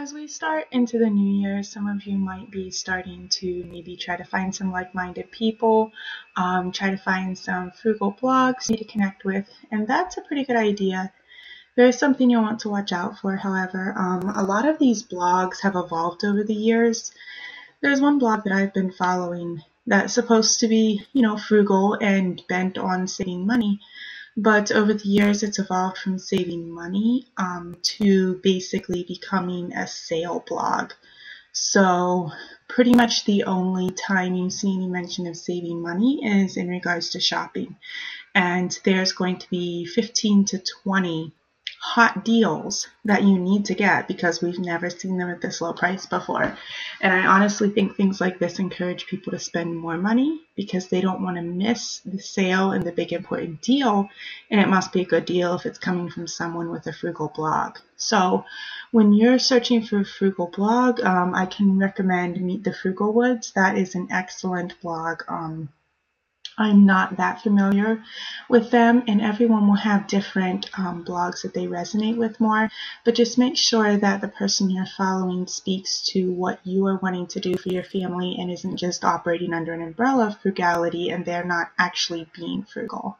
As we start into the new year, some of you might be starting to maybe try to find some like minded people, um, try to find some frugal blogs to connect with, and that's a pretty good idea. There is something you'll want to watch out for, however. Um, a lot of these blogs have evolved over the years. There's one blog that I've been following that's supposed to be, you know, frugal and bent on saving money. But over the years, it's evolved from saving money um, to basically becoming a sale blog. So, pretty much the only time you see any mention of saving money is in regards to shopping. And there's going to be 15 to 20 hot deals that you need to get because we've never seen them at this low price before. And I honestly think things like this encourage people to spend more money because they don't want to miss the sale and the big important deal. And it must be a good deal if it's coming from someone with a frugal blog. So when you're searching for a frugal blog, um, I can recommend Meet the Frugalwoods. That is an excellent blog. Um, I'm not that familiar with them, and everyone will have different um, blogs that they resonate with more. But just make sure that the person you're following speaks to what you are wanting to do for your family and isn't just operating under an umbrella of frugality and they're not actually being frugal.